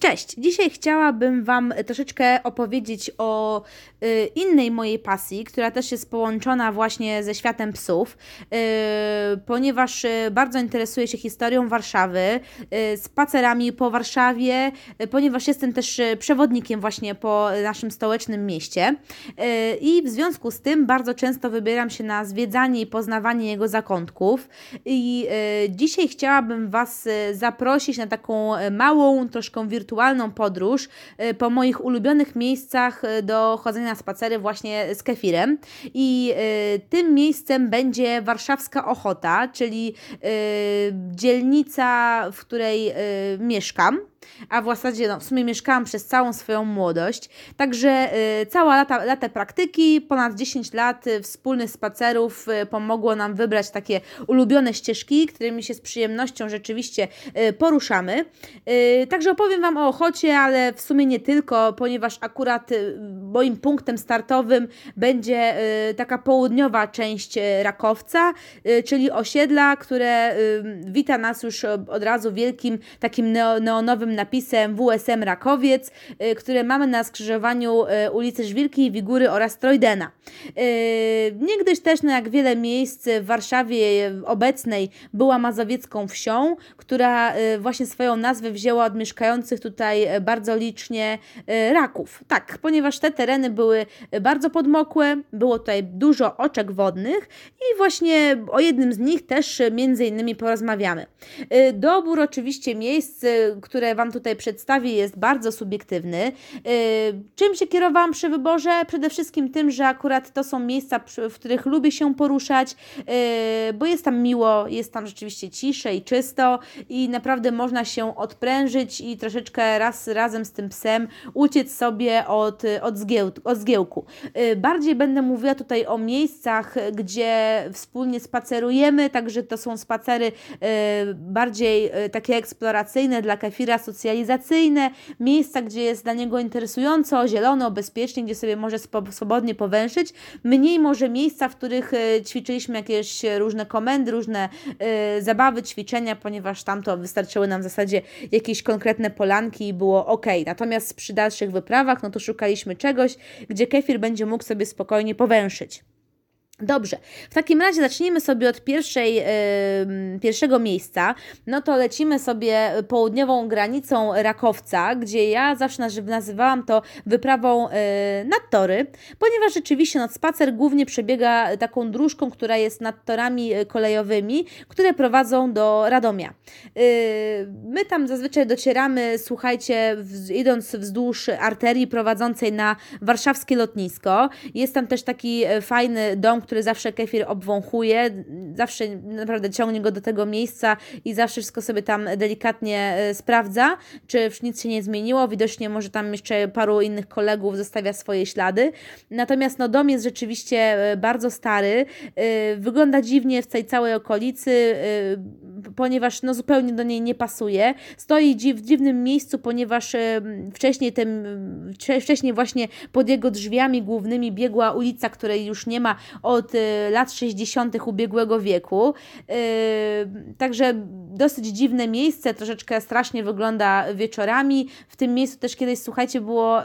Cześć! Dzisiaj chciałabym Wam troszeczkę opowiedzieć o y, innej mojej pasji, która też jest połączona właśnie ze światem psów, y, ponieważ y, bardzo interesuję się historią Warszawy, spacerami po Warszawie, ponieważ jestem też przewodnikiem właśnie po naszym stołecznym mieście i w związku z tym bardzo często wybieram się na zwiedzanie i poznawanie jego zakątków i dzisiaj chciałabym Was zaprosić na taką małą, troszkę wirtualną podróż y, po moich ulubionych miejscach y, do chodzenia na spacery właśnie z kefirem. I y, tym miejscem będzie warszawska Ochota, czyli dzielnica, w której mieszkam a w zasadzie no, w sumie mieszkałam przez całą swoją młodość. Także y, cała lata, lata praktyki, ponad 10 lat y, wspólnych spacerów y, pomogło nam wybrać takie ulubione ścieżki, którymi się z przyjemnością rzeczywiście y, poruszamy. Y, także opowiem Wam o Ochocie, ale w sumie nie tylko, ponieważ akurat y, moim punktem startowym będzie taka południowa część Rakowca, czyli osiedla, które wita nas już od razu wielkim takim neo, neonowym napisem WSM Rakowiec, y, które mamy na skrzyżowaniu y, ulicy Żwirki i Wigury oraz Trojdena. Y, niegdyś też, no jak wiele miejsc w Warszawie obecnej, była mazowiecką wsią, która właśnie swoją nazwę wzięła od mieszkających tutaj bardzo licznie raków. Tak, ponieważ te tereny były bardzo podmokłe, było tutaj dużo oczek wodnych i właśnie o jednym z nich też między innymi porozmawiamy. Dobór oczywiście miejsc, które Wam tutaj przedstawię, jest bardzo subiektywny. Czym się kierowałam przy wyborze? Przede wszystkim tym, że akurat to są miejsca, w których lubię się poruszać, bo jest tam miło, jest tam rzeczywiście cisze i czysto i naprawdę można się odprężyć i troszeczkę raz razem z tym psem uciec sobie od, od, zgieł, od zgiełku. Bardziej będę mówiła tutaj o miejscach, gdzie wspólnie spacerujemy, także to są spacery bardziej takie eksploracyjne dla kefira socjalizacyjne, miejsca, gdzie jest dla niego interesująco, zielono, bezpiecznie, gdzie sobie może swobodnie powęszyć, mniej może miejsca, w których e, ćwiczyliśmy jakieś różne komendy, różne y, zabawy, ćwiczenia, ponieważ tam to wystarczyły nam w zasadzie jakieś konkretne polanki i było ok. Natomiast przy dalszych wyprawach, no to szukaliśmy czegoś, gdzie kefir będzie mógł sobie spokojnie powęszyć. Dobrze, w takim razie zacznijmy sobie od pierwszej, yy, pierwszego miejsca. No to lecimy sobie południową granicą Rakowca, gdzie ja zawsze nazywałam to wyprawą yy, nad tory, ponieważ rzeczywiście no, spacer głównie przebiega taką dróżką, która jest nad torami kolejowymi, które prowadzą do Radomia. Yy, my tam zazwyczaj docieramy, słuchajcie, w, idąc wzdłuż arterii prowadzącej na warszawskie lotnisko. Jest tam też taki fajny dom, który zawsze kefir obwąchuje, zawsze naprawdę ciągnie go do tego miejsca i zawsze wszystko sobie tam delikatnie e, sprawdza, czy nic się nie zmieniło. Widocznie może tam jeszcze paru innych kolegów zostawia swoje ślady. Natomiast no, dom jest rzeczywiście e, bardzo stary, e, wygląda dziwnie w tej całej okolicy, ponieważ no, zupełnie do niej nie pasuje. Stoi w dziwnym miejscu, ponieważ wcześniej, tym, wcześniej właśnie pod jego drzwiami głównymi biegła ulica, której już nie ma od y, lat 60. ubiegłego wieku. Y, także dosyć dziwne miejsce, troszeczkę strasznie wygląda wieczorami. W tym miejscu też kiedyś, słuchajcie, było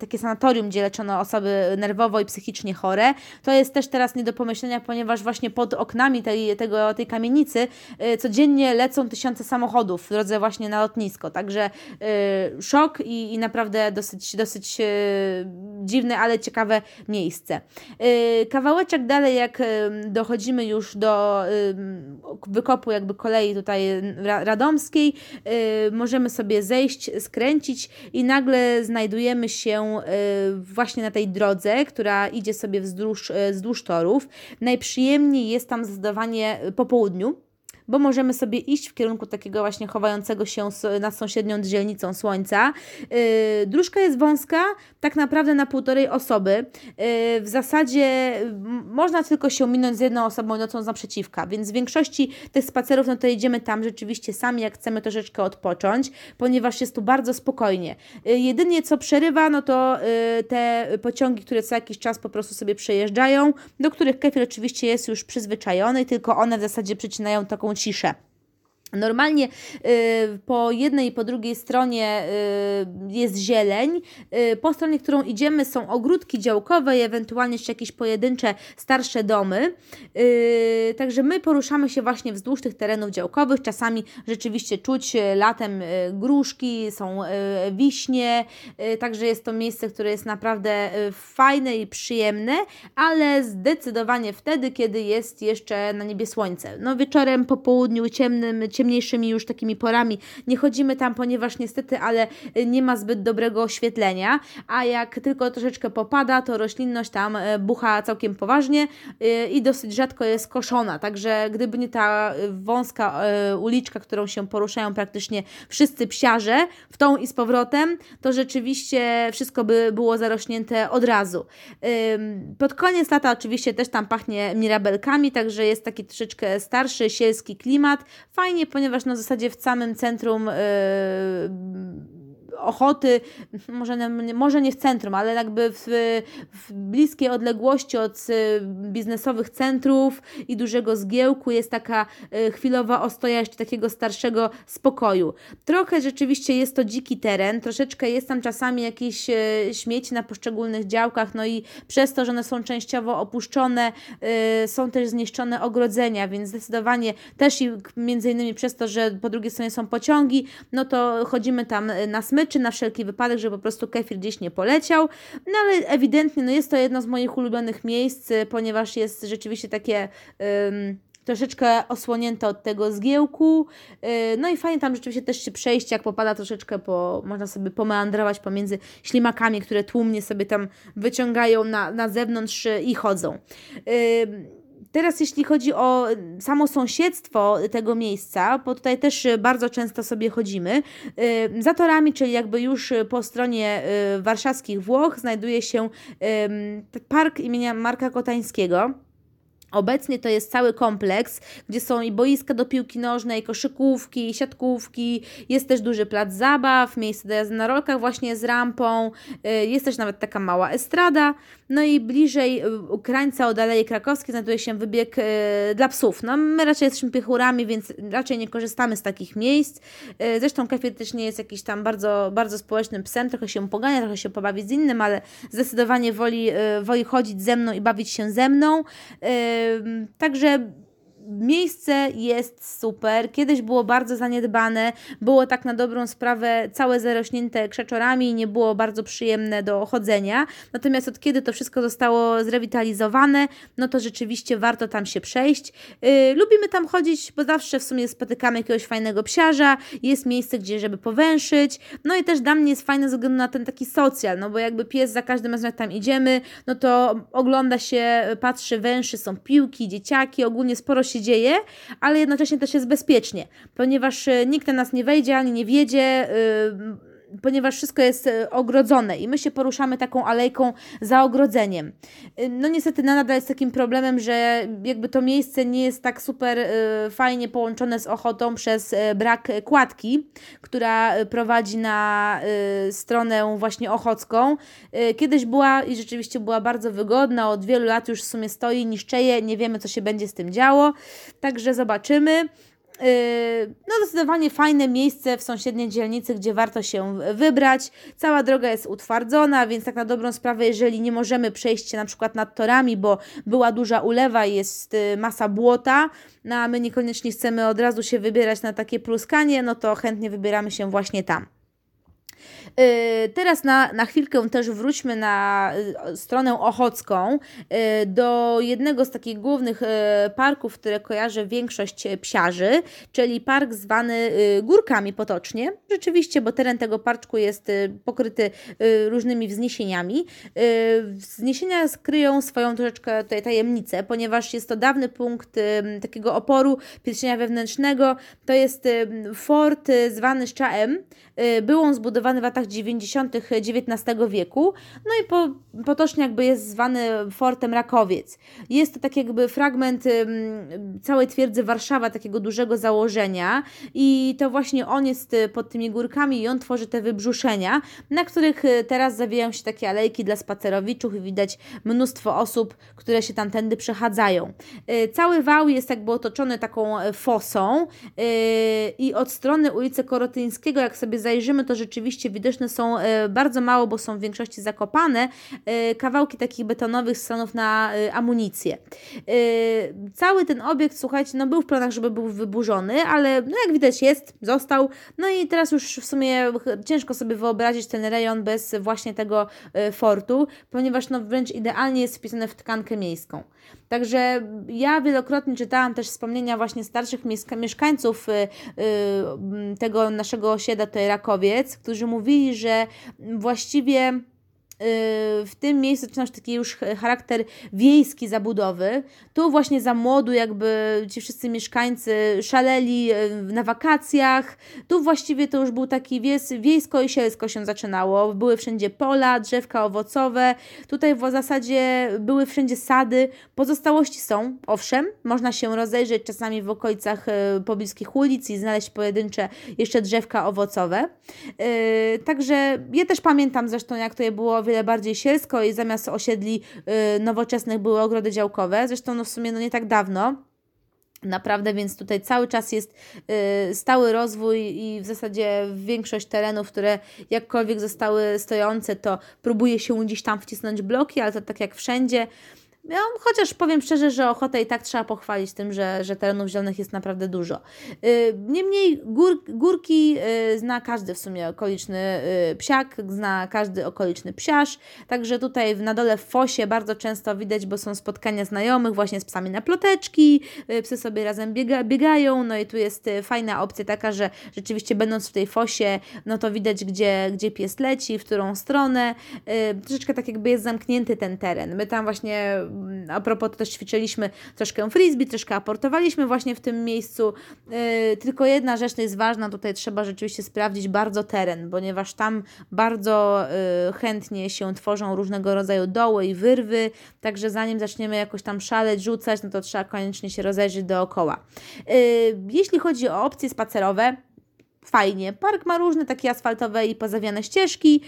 takie sanatorium, gdzie leczono osoby nerwowo i psychicznie chore. To jest też teraz nie do pomyślenia, ponieważ właśnie pod oknami tej, tego, tej kamienicy codziennie lecą tysiące samochodów w drodze właśnie na lotnisko. Także szok i, i naprawdę dosyć, dosyć dziwne, ale ciekawe miejsce. Kawałeczek dalej, jak dochodzimy już do wykopu jakby kolei tutaj radomskiej, możemy sobie zejść, skręcić i nagle znajdujemy się właśnie na tej drodze, która idzie sobie wzdłuż, wzdłuż torów. Najprzyjemniej jest tam zdecydowanie po południu, bo możemy sobie iść w kierunku takiego właśnie chowającego się nad sąsiednią dzielnicą słońca. Yy, dróżka jest wąska, tak naprawdę na półtorej osoby. Yy, w zasadzie można tylko się minąć z jedną osobą idącą naprzeciwka, więc w większości tych spacerów no to jedziemy tam rzeczywiście sami, jak chcemy troszeczkę odpocząć, ponieważ jest tu bardzo spokojnie. Yy, jedynie co przerywa, no to te pociągi, które co jakiś czas po prostu sobie przejeżdżają, do których kefir oczywiście jest już przyzwyczajony, tylko one w zasadzie przycinają taką Montixa. Normalnie y, po jednej i po drugiej stronie y, jest zieleń. Y, po stronie, którą idziemy, są ogródki działkowe i ewentualnie jeszcze jakieś pojedyncze, starsze domy. Także my poruszamy się właśnie wzdłuż tych terenów działkowych. Czasami rzeczywiście czuć latem gruszki, są wiśnie. Także jest to miejsce, które jest naprawdę fajne i przyjemne, ale zdecydowanie wtedy, kiedy jest jeszcze na niebie słońce. No wieczorem, po południu ciemnym, ciemnym ciemniejszymi już takimi porami nie chodzimy tam, ponieważ niestety, ale nie ma zbyt dobrego oświetlenia, a jak tylko troszeczkę popada, to roślinność tam e, bucha całkiem poważnie e, i dosyć rzadko jest koszona, także gdyby nie ta wąska uliczka, którą się poruszają praktycznie wszyscy psiarze, w tą i z powrotem, to rzeczywiście wszystko by było zarośnięte od razu. Pod koniec lata oczywiście też tam pachnie mirabelkami, także jest taki troszeczkę starszy, sielski klimat. Fajnie ponieważ na zasadzie w samym centrum yy, Ochoty, może, może nie w centrum, ale jakby w, w bliskiej odległości od y, biznesowych centrów i dużego zgiełku jest taka y, chwilowa ostoja jeszcze takiego starszego spokoju. Trochę rzeczywiście jest to dziki teren, troszeczkę jest tam czasami jakieś y, śmieci na poszczególnych działkach, no i przez to, że one są częściowo opuszczone, są też zniszczone ogrodzenia, więc zdecydowanie też i między innymi przez to, że po drugiej stronie są pociągi, no to chodzimy tam na smycz, czy na wszelki wypadek, żeby po prostu kefir gdzieś nie poleciał. No ale ewidentnie no jest to jedno z moich ulubionych miejsc, ponieważ jest rzeczywiście takie. Um, troszeczkę osłonięte od tego zgiełku. Y, no i fajnie tam rzeczywiście też się przejść, jak popada troszeczkę, po, można sobie pomeandrować pomiędzy ślimakami, które tłumnie sobie tam wyciągają na, na zewnątrz i chodzą. Teraz jeśli chodzi o samo sąsiedztwo tego miejsca, bo tutaj też bardzo często sobie chodzimy, y, za torami, czyli jakby już po stronie y, warszawskich Włoch znajduje się park imienia Marka Kotańskiego. Obecnie to jest cały kompleks, gdzie są i boiska do piłki nożnej, koszykówki, siatkówki, jest też duży plac zabaw, miejsce do jazdy na rolkach właśnie z rampą, y, jest też nawet taka mała estrada, no i bliżej y, krańca od Aleje Krakowskiej znajduje się wybieg y, dla psów. No my raczej jesteśmy piechurami, więc raczej nie korzystamy z takich miejsc. Zresztą Kefir też nie jest jakiś tam bardzo, bardzo społecznym psem, trochę się pogania, trochę się pobawi z innym, ale zdecydowanie woli, woli chodzić ze mną i bawić się ze mną. Także Miejsce jest super. Kiedyś było bardzo zaniedbane, było tak na dobrą sprawę całe zarośnięte krzeczorami i nie było bardzo przyjemne do chodzenia. Natomiast od kiedy to wszystko zostało zrewitalizowane, no to rzeczywiście warto tam się przejść. Yy, lubimy tam chodzić, bo zawsze w sumie spotykamy jakiegoś fajnego psiarza, jest miejsce, gdzie żeby powęszyć. No i też dla mnie jest fajne ze względu na ten taki socjal, no bo jakby pies za każdym razem jak tam idziemy, no to ogląda się, patrzy, węszy, są piłki, dzieciaki, ogólnie sporo się się dzieje, ale jednocześnie też jest bezpiecznie, ponieważ e, nikt na nas nie wejdzie ani nie wiedzie. Yy, ponieważ wszystko jest e, ogrodzone i my się poruszamy taką alejką za ogrodzeniem. E, no niestety nadal jest takim problemem, że jakby to miejsce nie jest tak super e, fajnie połączone z Ochotą przez brak kładki, która prowadzi na stronę właśnie ochocką. Kiedyś była i rzeczywiście była bardzo wygodna, od wielu lat już w sumie stoi, niszczeje, nie wiemy co się będzie z tym działo, także zobaczymy. Yy, no zdecydowanie fajne miejsce w sąsiedniej dzielnicy, gdzie warto się wybrać. Cała droga jest utwardzona, więc tak na dobrą sprawę, jeżeli nie możemy przejść się na przykład nad torami, bo była duża ulewa i jest y, masa błota, no a my niekoniecznie chcemy od razu się wybierać na takie pluskanie, no to chętnie wybieramy się właśnie tam. Y, teraz na, na chwilkę też wróćmy na y, stronę ochocką, y, do jednego z takich głównych parków, które kojarzy większość psiarzy, czyli park zwany Górkami potocznie. Rzeczywiście, bo teren tego parku jest pokryty różnymi wzniesieniami. Wzniesienia skryją swoją troszeczkę tutaj tajemnicę, ponieważ jest to dawny punkt takiego oporu pierścienia wewnętrznego. To jest fort zwany Szczaem. Był on zbudowany w latach 90. XIX wieku. No i po, potocznie jakby jest zwany Fortem Rakowiec. Jest to tak jakby fragment całej twierdzy Warszawa, takiego dużego założenia i to właśnie on jest y, pod tymi górkami i on tworzy te wybrzuszenia, na których y, teraz zawijają się takie alejki dla spacerowiczów i widać mnóstwo osób, które się tam tędy przechadzają. Y, cały wał jest jakby otoczony taką e, fosą i od strony ulicy Korotyńskiego, jak sobie zajrzymy, to rzeczywiście widoczne są e, bardzo mało, bo są w większości zakopane, e, kawałki takich betonowych stanów na e, amunicję. Cały ten obiekt, słuchajcie, no był w planach, żeby był wyburzony, ale no jak widać jest, został. No i teraz już w sumie ciężko sobie wyobrazić ten rejon bez właśnie tego fortu, ponieważ no wręcz idealnie jest wpisane w tkankę miejską. Także ja wielokrotnie czytałam też wspomnienia właśnie starszych mieszkańców tego naszego osiedla, to Rakowiec, którzy mówili, że właściwie w tym miejscu zaczyna taki już charakter wiejski zabudowy. Tu właśnie za młodu jakby ci wszyscy mieszkańcy szaleli e, na wakacjach. Tu właściwie to już był taki wies, wiejsko i sielsko się zaczynało. Były wszędzie pola, drzewka owocowe. Tutaj w zasadzie były wszędzie sady. Pozostałości są, owszem, można się rozejrzeć czasami w okolicach e, pobliskich ulic i znaleźć pojedyncze jeszcze drzewka owocowe. E, także ja też pamiętam zresztą jak to było wiele bardziej sielsko i zamiast osiedli y, nowoczesnych były ogrody działkowe. Zresztą no w sumie no nie tak dawno. Naprawdę, więc tutaj cały czas jest y, stały rozwój i w zasadzie większość terenów, które jakkolwiek zostały stojące, to próbuje się gdzieś tam wcisnąć bloki, ale to tak jak wszędzie. Ja, chociaż powiem szczerze, że ochotę i tak trzeba pochwalić tym, że, że terenów zielonych jest naprawdę dużo. Y, niemniej gór, górki y, zna każdy w sumie okoliczny y, psiak, zna każdy okoliczny psiarz, także tutaj na dole w fosie bardzo często widać, bo są spotkania znajomych właśnie z psami na ploteczki, psy sobie razem biega, biegają, no i tu jest fajna opcja taka, że rzeczywiście będąc w tej fosie, no to widać gdzie, gdzie pies leci, w którą stronę, troszeczkę tak jakby jest zamknięty ten teren. My tam właśnie a propos to też ćwiczyliśmy troszkę frisbee, troszkę aportowaliśmy właśnie w tym miejscu. Yy, tylko jedna rzecz jest ważna, tutaj trzeba rzeczywiście sprawdzić bardzo teren, ponieważ tam bardzo yy, chętnie się tworzą różnego rodzaju doły i wyrwy, także zanim zaczniemy jakoś tam szaleć, rzucać, no to trzeba koniecznie się rozejrzeć dookoła. Yy, jeśli chodzi o opcje spacerowe, fajnie. Park ma różne takie asfaltowe i pozawiane ścieżki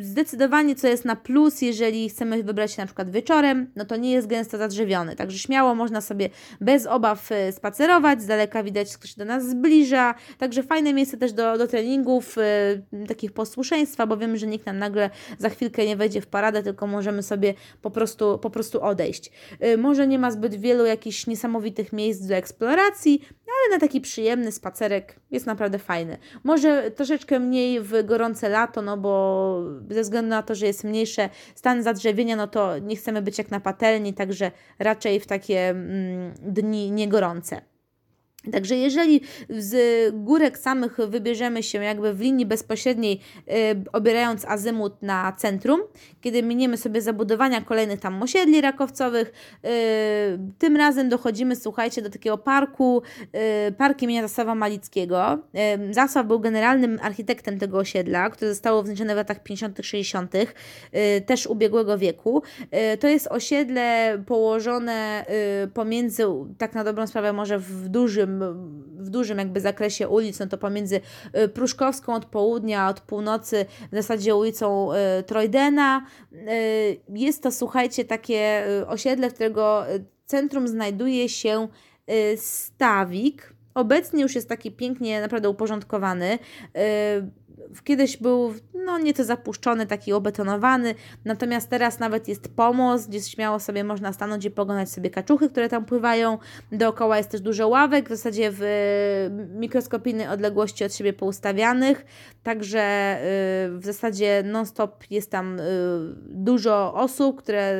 zdecydowanie co jest na plus, jeżeli chcemy wybrać się na przykład wieczorem, no to nie jest gęsto zadrzewiony, także śmiało można sobie bez obaw e, spacerować, z daleka widać, kto się do nas zbliża, także fajne miejsce też do, do treningów, y, takich posłuszeństwa, bo wiemy, że nikt nam nagle za chwilkę nie wejdzie w paradę, tylko możemy sobie po prostu, po prostu odejść. Y, może nie ma zbyt wielu jakichś niesamowitych miejsc do eksploracji, ale na taki przyjemny spacerek jest naprawdę fajny. Może troszeczkę mniej w gorące lato, no bo ze względu na to, że jest mniejsze stan zadrzewienia, no to nie chcemy być jak na patelni, także raczej w takie mm, dni niegorące. Także jeżeli z górek samych wybierzemy się jakby w linii bezpośredniej, yy, obierając azymut na centrum, kiedy miniemy sobie zabudowania kolejnych tam osiedli rakowcowych, yy, tym razem dochodzimy, słuchajcie, do takiego parku, yy, park imienia Malickiego. Yy, Zasław był generalnym architektem tego osiedla, które zostało wzniesione w latach 50., 60., yy, też ubiegłego wieku. Yy, to jest osiedle położone yy, pomiędzy, tak na dobrą sprawę, może w dużym w dużym jakby zakresie ulic, no to pomiędzy y, Pruszkowską od południa, od północy, w zasadzie ulicą y, Trojdena. Y, jest to, słuchajcie, takie osiedle, w którego centrum znajduje się stawik. Obecnie już jest taki pięknie naprawdę uporządkowany. Kiedyś był no nieco zapuszczony, taki obetonowany, natomiast teraz nawet jest pomost, gdzie śmiało sobie można stanąć i pogonać sobie kaczuchy, które tam pływają. Dookoła jest też dużo ławek, w zasadzie w mikroskopijnej odległości od siebie poustawianych, także y, w zasadzie non-stop jest tam y, dużo osób, które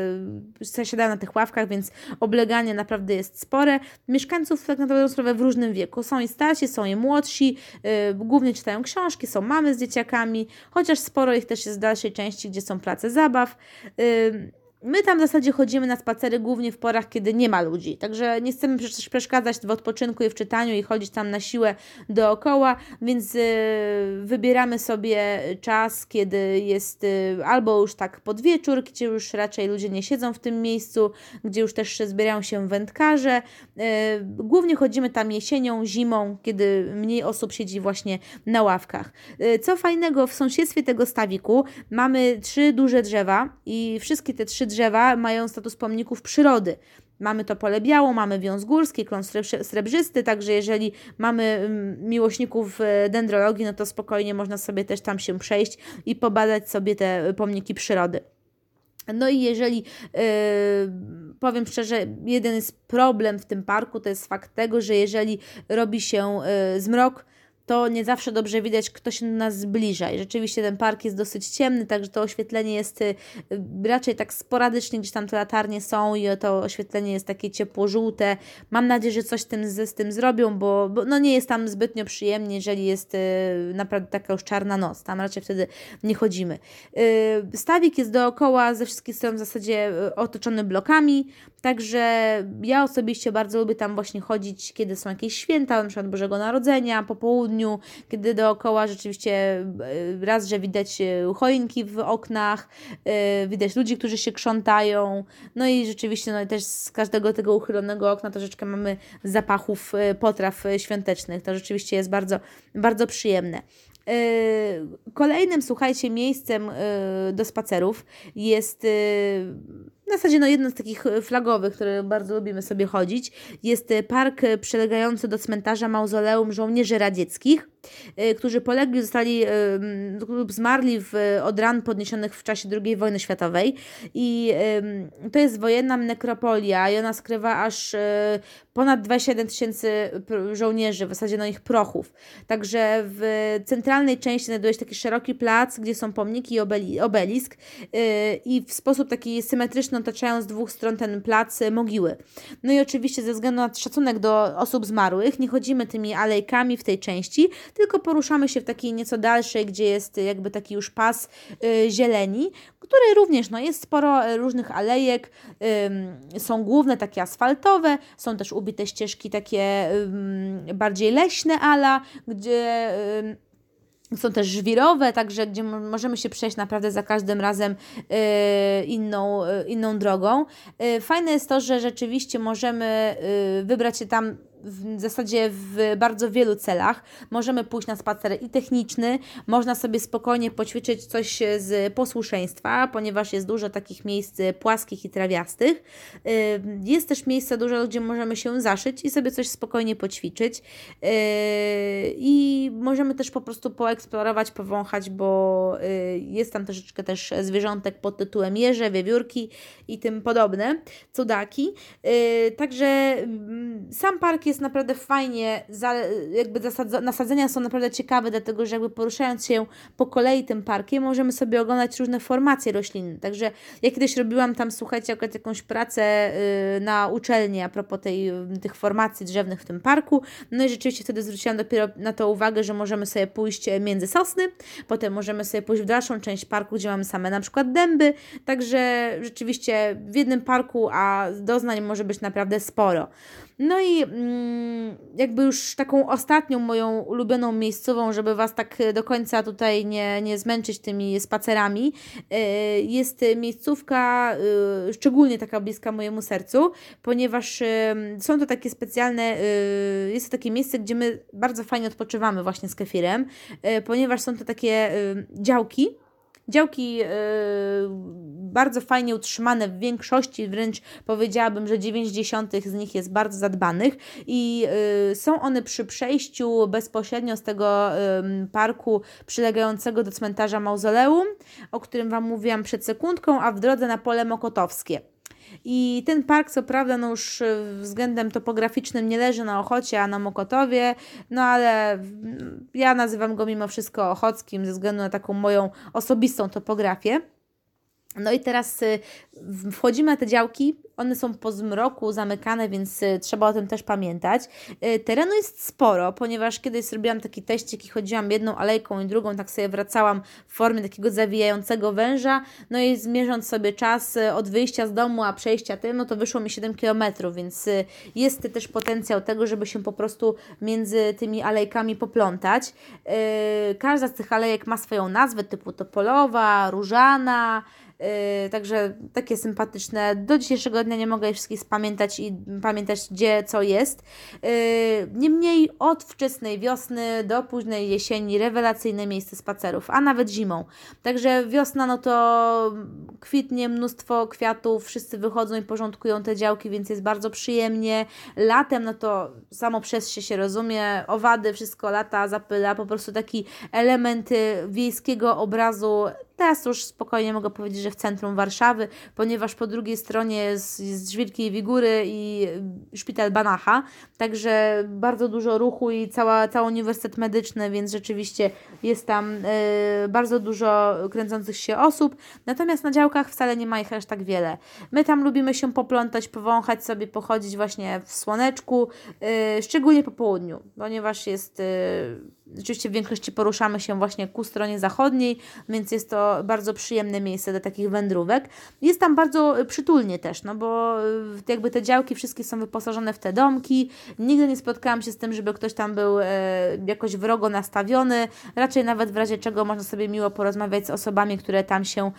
zasiadają na tych ławkach, więc obleganie naprawdę jest spore. Mieszkańców tak naprawdę w różnym wieku. Są i starsi, są i młodsi, głównie czytają książki, są mamy z dzieciakami, chociaż sporo ich też jest w dalszej części, gdzie są place zabaw. My tam w zasadzie chodzimy na spacery głównie w porach, kiedy nie ma ludzi, także nie chcemy przecież przeszkadzać w odpoczynku i w czytaniu i chodzić tam na siłę dookoła, więc y, wybieramy sobie czas, kiedy jest y, albo już tak pod wieczór, gdzie już raczej ludzie nie siedzą w tym miejscu, gdzie już też zbierają się wędkarze. Y, głównie chodzimy tam jesienią, zimą, kiedy mniej osób siedzi właśnie na ławkach. Co fajnego, w sąsiedztwie tego stawiku mamy trzy duże drzewa i wszystkie te trzy drzewa mają status pomników przyrody. Mamy to pole biało, mamy wiąz górski, klon srebrzysty, także jeżeli mamy mm, miłośników e, dendrologii, no to spokojnie można sobie też tam się przejść i pobadać sobie te pomniki przyrody. No i jeżeli yy, powiem szczerze, jeden jest problem w tym parku, to jest fakt tego, że jeżeli robi się yy, zmrok, to nie zawsze dobrze widać, kto się do nas zbliża. I rzeczywiście ten park jest dosyć ciemny, także to oświetlenie jest y, raczej tak sporadycznie, gdzieś tam te latarnie są i to oświetlenie jest takie ciepło-żółte. Mam nadzieję, że coś tym, z, z tym zrobią, bo, bo no nie jest tam zbytnio przyjemnie, jeżeli jest y, naprawdę taka już czarna noc. Tam raczej wtedy nie chodzimy. Y, stawik jest dookoła, ze wszystkich stron w zasadzie otoczony blokami, także ja osobiście bardzo lubię tam właśnie chodzić, kiedy są jakieś święta, na przykład Bożego Narodzenia, po południu, południu, kiedy dookoła rzeczywiście e, raz, że widać e, choinki w oknach, e, widać ludzi, którzy się krzątają, no i rzeczywiście no, też z każdego tego uchylonego okna troszeczkę mamy zapachów potraw świątecznych. To rzeczywiście jest bardzo, bardzo przyjemne. Kolejnym, słuchajcie, miejscem do spacerów jest zasadzie no, jedno z takich flagowych, które bardzo lubimy sobie chodzić, jest park przylegający do cmentarza mauzoleum żołnierzy radzieckich. Y, którzy polegli, zostali y, lub zmarli w, od ran podniesionych w czasie II wojny światowej. I to jest wojenna nekropolia i ona skrywa aż y, ponad 27 tysięcy żołnierzy, w zasadzie no ich prochów. Także w centralnej części znajduje się taki szeroki plac, gdzie są pomniki i obelisk i w sposób taki symetryczny otaczają z dwóch stron ten plac mogiły. No i oczywiście ze względu na szacunek do osób zmarłych nie chodzimy tymi alejkami w tej części, tylko poruszamy się w takiej nieco dalszej, gdzie jest jakby taki już pas y, zieleni, który również no, jest sporo y, różnych alejek, y, są główne takie asfaltowe, są też ubite ścieżki takie y, bardziej leśne ala, gdzie są też żwirowe, także gdzie możemy się przejść naprawdę za każdym razem yy, inną, yy, inną drogą. Yy, fajne jest to, że rzeczywiście możemy wybrać się tam w zasadzie w bardzo wielu celach. Możemy pójść na spacer i techniczny, można sobie spokojnie poćwiczyć coś z posłuszeństwa, ponieważ jest dużo takich miejsc płaskich i trawiastych. Y, jest też miejsce dużo, gdzie możemy się zaszyć i sobie coś spokojnie poćwiczyć. Y, I możemy też po prostu poeksplorować, powąchać, bo y, jest tam troszeczkę też zwierzątek pod tytułem jeże, wiewiórki i tym podobne, cudaki. Także mm, sam park jest jest naprawdę fajnie, jakby nasadzenia są naprawdę ciekawe, dlatego że jakby poruszając się po kolei tym parkiem, możemy sobie oglądać różne formacje roślinne. Także ja kiedyś robiłam tam, słuchajcie, akurat jakąś pracę y, na uczelni a propos tej, tych formacji drzewnych w tym parku. No i rzeczywiście wtedy zwróciłam dopiero na to uwagę, że możemy sobie pójść między sosny, potem możemy sobie pójść w dalszą część parku, gdzie mamy same na przykład dęby. Także rzeczywiście w jednym parku, a doznań może być naprawdę sporo. No i mm, jakby już taką ostatnią moją ulubioną miejscową, żeby Was tak do końca tutaj nie, nie zmęczyć tymi spacerami, y, jest miejscówka y, szczególnie taka bliska mojemu sercu, ponieważ są to takie specjalne, jest to takie miejsce, gdzie my bardzo fajnie odpoczywamy właśnie z kefirem, ponieważ są to takie działki, Działki yy, bardzo fajnie utrzymane w większości, wręcz powiedziałabym, że 90 z nich jest bardzo zadbanych i yy, są one przy przejściu bezpośrednio z tego yy, parku przylegającego do cmentarza Mauzoleum, o którym Wam mówiłam przed sekundką, a w drodze na pole Mokotowskie. I ten park, co prawda, no już y, względem topograficznym nie leży na Ochocie, a na Mokotowie, no ale ja nazywam go mimo wszystko Ochockim ze względu na taką moją osobistą topografię. No i teraz y, wchodzimy na te działki, one są po zmroku zamykane, więc y, trzeba o tym też pamiętać. Y, terenu jest sporo, ponieważ kiedyś zrobiłam taki teścik i chodziłam jedną alejką i drugą, tak sobie wracałam w formie takiego zawijającego węża, no i zmierząc sobie czas od wyjścia z domu, a przejścia tym, no to wyszło mi 7 km, więc jest też potencjał tego, żeby się po prostu między tymi alejkami poplątać. Każda z tych alejek ma swoją nazwę, typu Topolowa, Różana, Yy, także takie sympatyczne. Do dzisiejszego dnia nie mogę ich wszystkich spamiętać i pamiętać, gdzie co jest. Yy, niemniej od wczesnej wiosny do późnej jesieni rewelacyjne miejsce spacerów, a nawet zimą. Także wiosna, no to kwitnie mnóstwo kwiatów, wszyscy wychodzą i porządkują te działki, więc jest bardzo przyjemnie. Latem, no to samo przez się się rozumie, owady, wszystko lata, zapyla, po prostu taki element wiejskiego obrazu Teraz już spokojnie mogę powiedzieć, że w centrum Warszawy, ponieważ po drugiej stronie jest, jest Wielkiej Wigury i szpital Banacha, także bardzo dużo ruchu i cała, cały uniwersytet medyczny, więc rzeczywiście jest tam y, bardzo dużo kręcących się osób. Natomiast na działkach wcale nie ma ich aż tak wiele. My tam lubimy się poplątać, powąchać sobie, pochodzić właśnie w słoneczku, y, szczególnie po południu, ponieważ jest y, Oczywiście w większości poruszamy się właśnie ku stronie zachodniej, więc jest to bardzo przyjemne miejsce do takich wędrówek. Jest tam bardzo przytulnie też, no bo y, jakby te działki wszystkie są wyposażone w te domki. Nigdy nie spotkałam się z tym, żeby ktoś tam był e, jakoś wrogo nastawiony. Raczej nawet w razie czego można sobie miło porozmawiać z osobami, które tam się.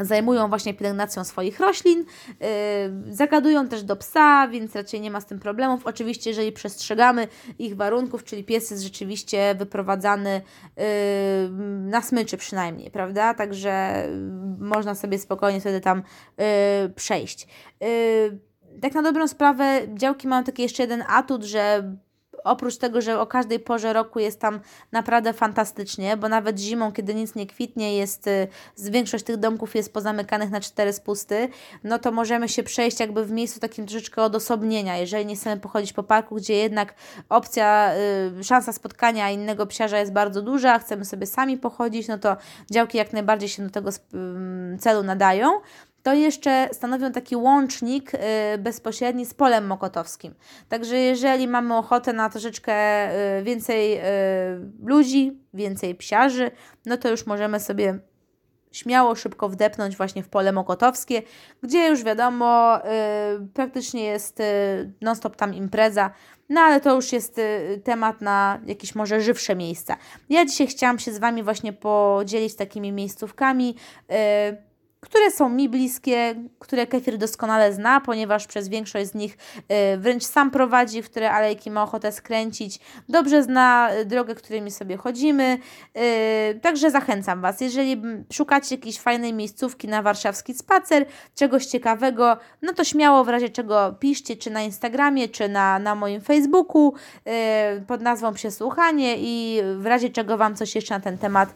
Zajmują właśnie pielęgnacją swoich roślin, yy, zagadują też do psa, więc raczej nie ma z tym problemów. Oczywiście, jeżeli przestrzegamy ich warunków, czyli pies jest rzeczywiście wyprowadzany yy, na smyczy przynajmniej, prawda? Także można sobie spokojnie wtedy tam yy, przejść. Tak na dobrą sprawę działki mają taki jeszcze jeden atut, że oprócz tego, że o każdej porze roku jest tam naprawdę fantastycznie, bo nawet zimą, kiedy nic nie kwitnie, jest, y, większość tych domków jest pozamykanych na cztery spusty, no to możemy się przejść jakby w miejscu takim troszeczkę odosobnienia, jeżeli nie chcemy pochodzić po parku, gdzie jednak opcja, y, szansa spotkania innego psiarza jest bardzo duża, chcemy sobie sami pochodzić, no to działki jak najbardziej się do tego celu nadają to jeszcze stanowią taki łącznik y, bezpośredni z polem mokotowskim. Także jeżeli mamy ochotę na troszeczkę y, więcej y, ludzi, więcej psiarzy, no to już możemy sobie śmiało, szybko wdepnąć właśnie w pole mokotowskie, gdzie już wiadomo, praktycznie jest non-stop tam impreza, no ale to już jest temat na jakieś może żywsze miejsca. Ja dzisiaj chciałam się z Wami właśnie podzielić takimi miejscówkami, które są mi bliskie, które Kefir doskonale zna, ponieważ przez większość z nich y, wręcz sam prowadzi, w które alejki ma ochotę skręcić. Dobrze zna y, drogę, którymi sobie chodzimy. Y, także zachęcam Was, jeżeli szukacie jakiejś fajnej miejscówki na warszawski spacer, czegoś ciekawego, no to śmiało w razie czego piszcie, czy na Instagramie, czy na, na moim Facebooku pod nazwą Przesłuchanie i w razie czego Wam coś jeszcze na ten temat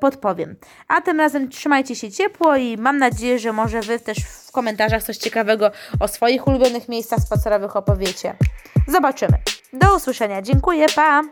podpowiem. A tym razem trzymajcie się ciepło i mam nadzieję, że może Wy też w komentarzach coś ciekawego o swoich ulubionych miejscach spacerowych opowiecie. Zobaczymy. Do usłyszenia. Dziękuję. Pa!